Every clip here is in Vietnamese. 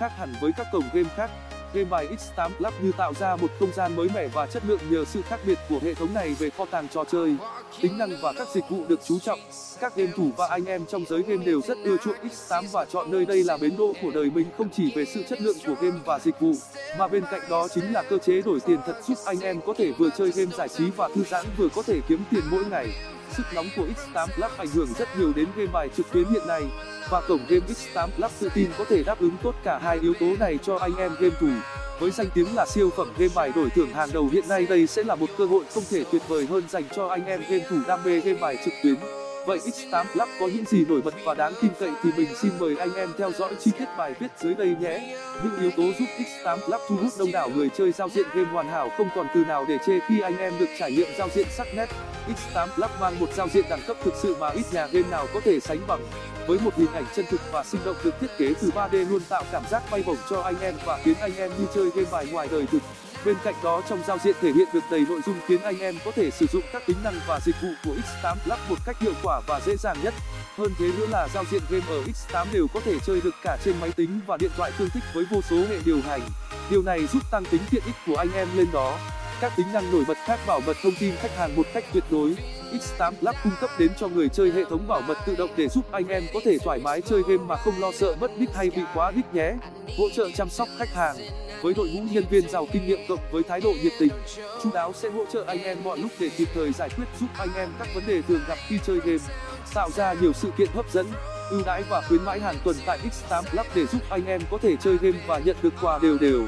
khác hẳn với các cổng game khác. Game bài x8 club như tạo ra một không gian mới mẻ và chất lượng nhờ sự khác biệt của hệ thống này về kho tàng trò chơi, tính năng và các dịch vụ được chú trọng. Các game thủ và anh em trong giới game đều rất ưa chuộng x8 và chọn nơi đây là bến đỗ của đời mình không chỉ về sự chất lượng của game và dịch vụ, mà bên cạnh đó chính là cơ chế đổi tiền thật giúp anh em có thể vừa chơi game giải trí và thư giãn vừa có thể kiếm tiền mỗi ngày sức nóng của x8 club ảnh hưởng rất nhiều đến game bài trực tuyến hiện nay, và cổng game x8 club tự tin có thể đáp ứng tốt cả hai yếu tố này cho anh em game thủ với danh tiếng là siêu phẩm game bài đổi thưởng hàng đầu hiện nay đây sẽ là một cơ hội không thể tuyệt vời hơn dành cho anh em game thủ đam mê game bài trực tuyến vậy x8 club có những gì nổi bật và đáng tin cậy thì mình xin mời anh em theo dõi chi tiết bài viết dưới đây nhé. Những yếu tố giúp x8 club thu hút đông đảo người chơi giao diện game hoàn hảo không còn từ nào để chê khi anh em được trải nghiệm giao diện sắc nét. X8 club mang một giao diện đẳng cấp thực sự mà ít nhà game nào có thể sánh bằng. Với một hình ảnh chân thực và sinh động được thiết kế từ 3D luôn tạo cảm giác bay bổng cho anh em và khiến anh em đi chơi game bài ngoài đời thực bên cạnh đó, trong giao diện thể hiện được đầy nội dung khiến anh em có thể sử dụng các tính năng và dịch vụ của x8 club một cách hiệu quả và dễ dàng nhất. Hơn thế nữa là giao diện game ở x8 đều có thể chơi được cả trên máy tính và điện thoại tương thích với vô số hệ điều hành. Điều này giúp tăng tính tiện ích của anh em lên đó. Các tính năng nổi bật khác bảo mật thông tin khách hàng một cách tuyệt đối. X8 club cung cấp đến cho người chơi hệ thống bảo mật tự động để giúp anh em có thể thoải mái chơi game mà không lo sợ mất nick hay bị quá nick nhé. Hỗ trợ chăm sóc khách hàng với đội ngũ nhân viên giàu kinh nghiệm cộng với thái độ nhiệt tình, chú đáo sẽ hỗ trợ anh em mọi lúc để kịp thời giải quyết giúp anh em các vấn đề thường gặp khi chơi game, tạo ra nhiều sự kiện hấp dẫn, ưu đãi và khuyến mãi hàng tuần tại x8 club để giúp anh em có thể chơi game và nhận được quà đều đều.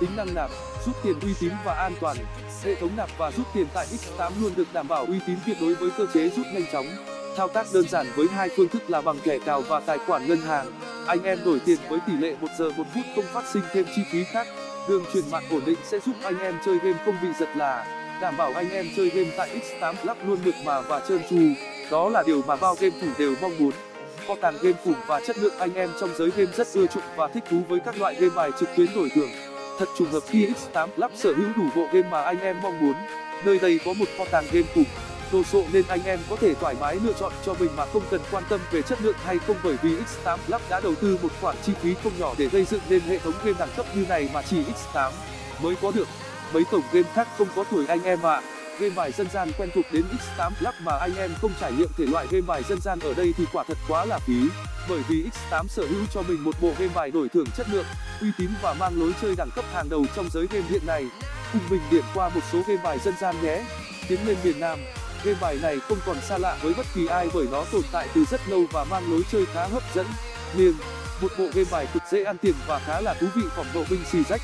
Tính năng nạp, rút tiền uy tín và an toàn. Hệ thống nạp và rút tiền tại x8 luôn được đảm bảo uy tín tuyệt đối với cơ chế rút nhanh chóng. Thao tác đơn giản với hai phương thức là bằng thẻ cào và tài khoản ngân hàng anh em đổi tiền với tỷ lệ một giờ một phút không phát sinh thêm chi phí khác. Đường truyền mạng ổn định sẽ giúp anh em chơi game không bị giật là. Đảm bảo anh em chơi game tại x8 club luôn mượt mà và trơn tru. Đó là điều mà bao game thủ đều mong muốn. Kho tàng game khủng và chất lượng anh em trong giới game rất ưa chuộng và thích thú với các loại game bài trực tuyến đổi thưởng. Thật trùng hợp khi x8 club sở hữu đủ bộ game mà anh em mong muốn. Nơi đây có một kho tàng game khủng đồ sộ nên anh em có thể thoải mái lựa chọn cho mình mà không cần quan tâm về chất lượng hay không bởi vì x8 club đã đầu tư một khoản chi phí không nhỏ để gây dựng nên hệ thống game đẳng cấp như này mà chỉ x8 mới có được. Mấy cổng game khác không có tuổi anh em ạ. Game bài dân gian quen thuộc đến x8 club mà anh em không trải nghiệm thể loại game bài dân gian ở đây thì quả thật quá là phí. Bởi vì x8 sở hữu cho mình một bộ game bài đổi thưởng chất lượng, uy tín và mang lối chơi đẳng cấp hàng đầu trong giới game hiện nay. Cùng mình điểm qua một số game bài dân gian nhé. Tiến lên miền nam game bài này không còn xa lạ với bất kỳ ai bởi nó tồn tại từ rất lâu và mang lối chơi khá hấp dẫn. Liêng một bộ game bài cực dễ ăn tiền và khá là thú vị phòng độ binh xì rách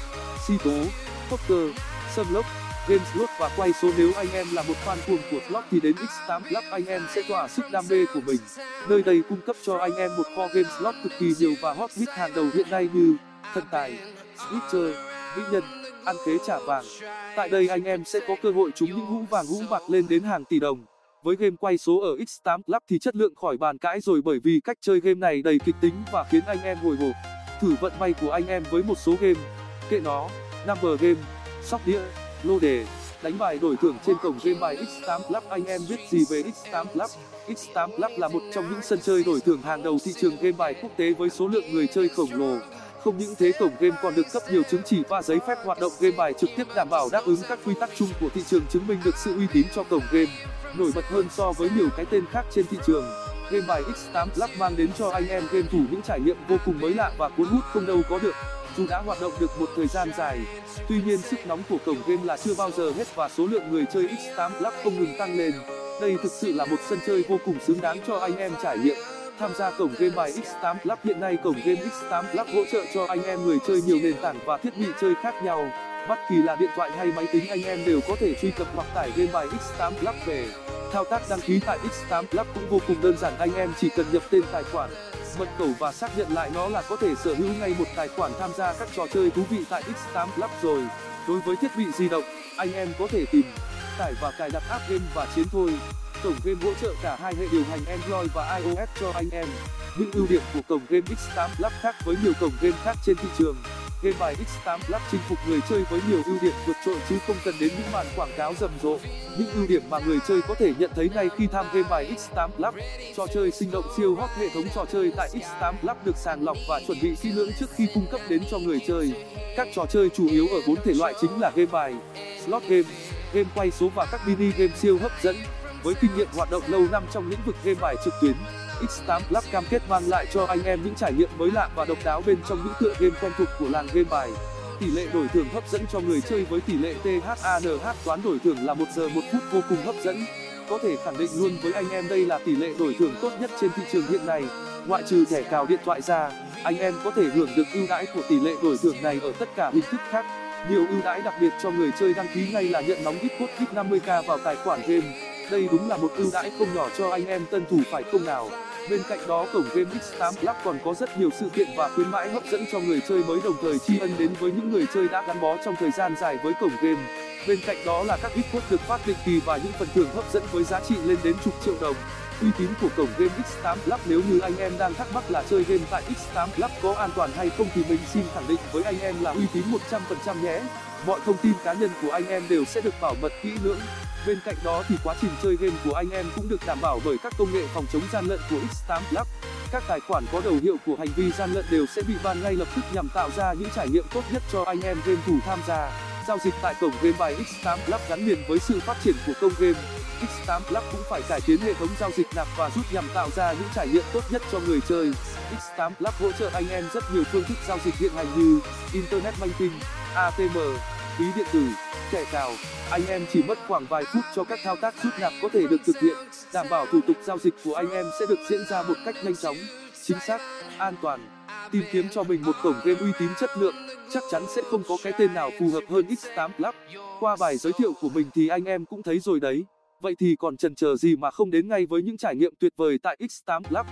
si tố poker sâm lốc game slot và quay số nếu anh em là một fan cuồng của slot thì đến x8 club anh em sẽ tỏa sức đam mê của mình. Nơi đây cung cấp cho anh em một kho game slot cực kỳ nhiều và hot hit hàng đầu hiện nay như thần tài, switcher, mỹ nhân ăn khế trả vàng. Tại đây anh em sẽ có cơ hội trúng những hũ vàng hũ bạc lên đến hàng tỷ đồng. Với game quay số ở x8 club thì chất lượng khỏi bàn cãi rồi bởi vì cách chơi game này đầy kịch tính và khiến anh em hồi hộp. Thử vận may của anh em với một số game. Kệ nó, number game, sóc đĩa, lô đề. Đánh bài đổi thưởng trên cổng game bài x8 club, anh em biết gì về x8 club? X8 club là một trong những sân chơi đổi thưởng hàng đầu thị trường game bài quốc tế với số lượng người chơi khổng lồ không những thế, cổng game còn được cấp nhiều chứng chỉ và giấy phép hoạt động game bài trực tiếp đảm bảo đáp ứng các quy tắc chung của thị trường chứng minh được sự uy tín cho cổng game. Nổi bật hơn so với nhiều cái tên khác trên thị trường, game bài x8 club mang đến cho anh em game thủ những trải nghiệm vô cùng mới lạ và cuốn hút không đâu có được. Dù đã hoạt động được một thời gian dài, tuy nhiên sức nóng của cổng game là chưa bao giờ hết và số lượng người chơi x8 club không ngừng tăng lên. Đây thực sự là một sân chơi vô cùng xứng đáng cho anh em trải nghiệm tham gia cổng game bài x8 club. Hiện nay cổng game x8 club hỗ trợ cho anh em người chơi nhiều nền tảng và thiết bị chơi khác nhau. Bất kỳ là điện thoại hay máy tính, anh em đều có thể truy cập hoặc tải game bài x8 club về. Thao tác đăng ký tại x8 club cũng vô cùng đơn giản, anh em chỉ cần nhập tên tài khoản, mật khẩu và xác nhận lại nó là có thể sở hữu ngay một tài khoản tham gia các trò chơi thú vị tại x8 club rồi. Đối với thiết bị di động, anh em có thể tìm, tải và cài đặt app game và chiến thôi cổng game hỗ trợ cả hai hệ điều hành android và ios cho anh em. Những ưu điểm của cổng game x8 club khác với nhiều cổng game khác trên thị trường. Game bài x8 Plus chinh phục người chơi với nhiều ưu điểm vượt trội chứ không cần đến những màn quảng cáo rầm rộ. Những ưu điểm mà người chơi có thể nhận thấy ngay khi tham game bài x8 Plus. Trò chơi sinh động siêu hot hệ thống trò chơi tại x8 Plus được sàng lọc và chuẩn bị kỹ lưỡng trước khi cung cấp đến cho người chơi. Các trò chơi chủ yếu ở bốn thể loại chính là game bài, slot game game quay số và các mini game siêu hấp dẫn với kinh nghiệm hoạt động lâu năm trong lĩnh vực game bài trực tuyến. X8 club cam kết mang lại cho anh em những trải nghiệm mới lạ và độc đáo bên trong những tựa game quen thuộc của làng game bài. Tỷ lệ đổi thưởng hấp dẫn cho người chơi với tỷ lệ THANH toán đổi thưởng là 1 giờ 1 phút vô cùng hấp dẫn. Có thể khẳng định luôn với anh em đây là tỷ lệ đổi thưởng tốt nhất trên thị trường hiện nay. Ngoại trừ thẻ cào điện thoại ra, anh em có thể hưởng được ưu đãi của tỷ lệ đổi thưởng này ở tất cả hình thức khác. Nhiều ưu đãi đặc biệt cho người chơi đăng ký ngay là nhận nóng ít code VIP 50k vào tài khoản game đây đúng là một ưu đãi không nhỏ cho anh em tân thủ phải không nào? Bên cạnh đó, cổng game x8 club còn có rất nhiều sự kiện và khuyến mãi hấp dẫn cho người chơi mới đồng thời tri ân đến với những người chơi đã gắn bó trong thời gian dài với cổng game. Bên cạnh đó là các ít code được phát định kỳ và những phần thưởng hấp dẫn với giá trị lên đến chục triệu đồng. Uy tín của cổng game x8 club nếu như anh em đang thắc mắc là chơi game tại x8 club có an toàn hay không thì mình xin khẳng định với anh em là uy tín 100% nhé. Mọi thông tin cá nhân của anh em đều sẽ được bảo mật kỹ lưỡng bên cạnh đó thì quá trình chơi game của anh em cũng được đảm bảo bởi các công nghệ phòng chống gian lận của x8 club. Các tài khoản có đầu hiệu của hành vi gian lận đều sẽ bị ban ngay lập tức nhằm tạo ra những trải nghiệm tốt nhất cho anh em game thủ tham gia. Giao dịch tại cổng game bài x8 club gắn liền với sự phát triển của công game. X8 club cũng phải cải tiến hệ thống giao dịch nạp và rút nhằm tạo ra những trải nghiệm tốt nhất cho người chơi. X8 club hỗ trợ anh em rất nhiều phương thức giao dịch hiện hành như internet banking atm ví điện tử, thẻ cào anh em chỉ mất khoảng vài phút cho các thao tác rút nạp có thể được thực hiện. Đảm bảo thủ tục giao dịch của anh em sẽ được diễn ra một cách nhanh chóng, chính xác, an toàn. Tìm kiếm cho mình một cổng game uy tín chất lượng, chắc chắn sẽ không có cái tên nào phù hợp hơn x8 club. Qua bài giới thiệu của mình thì anh em cũng thấy rồi đấy. Vậy thì còn chần chờ gì mà không đến ngay với những trải nghiệm tuyệt vời tại x8 club?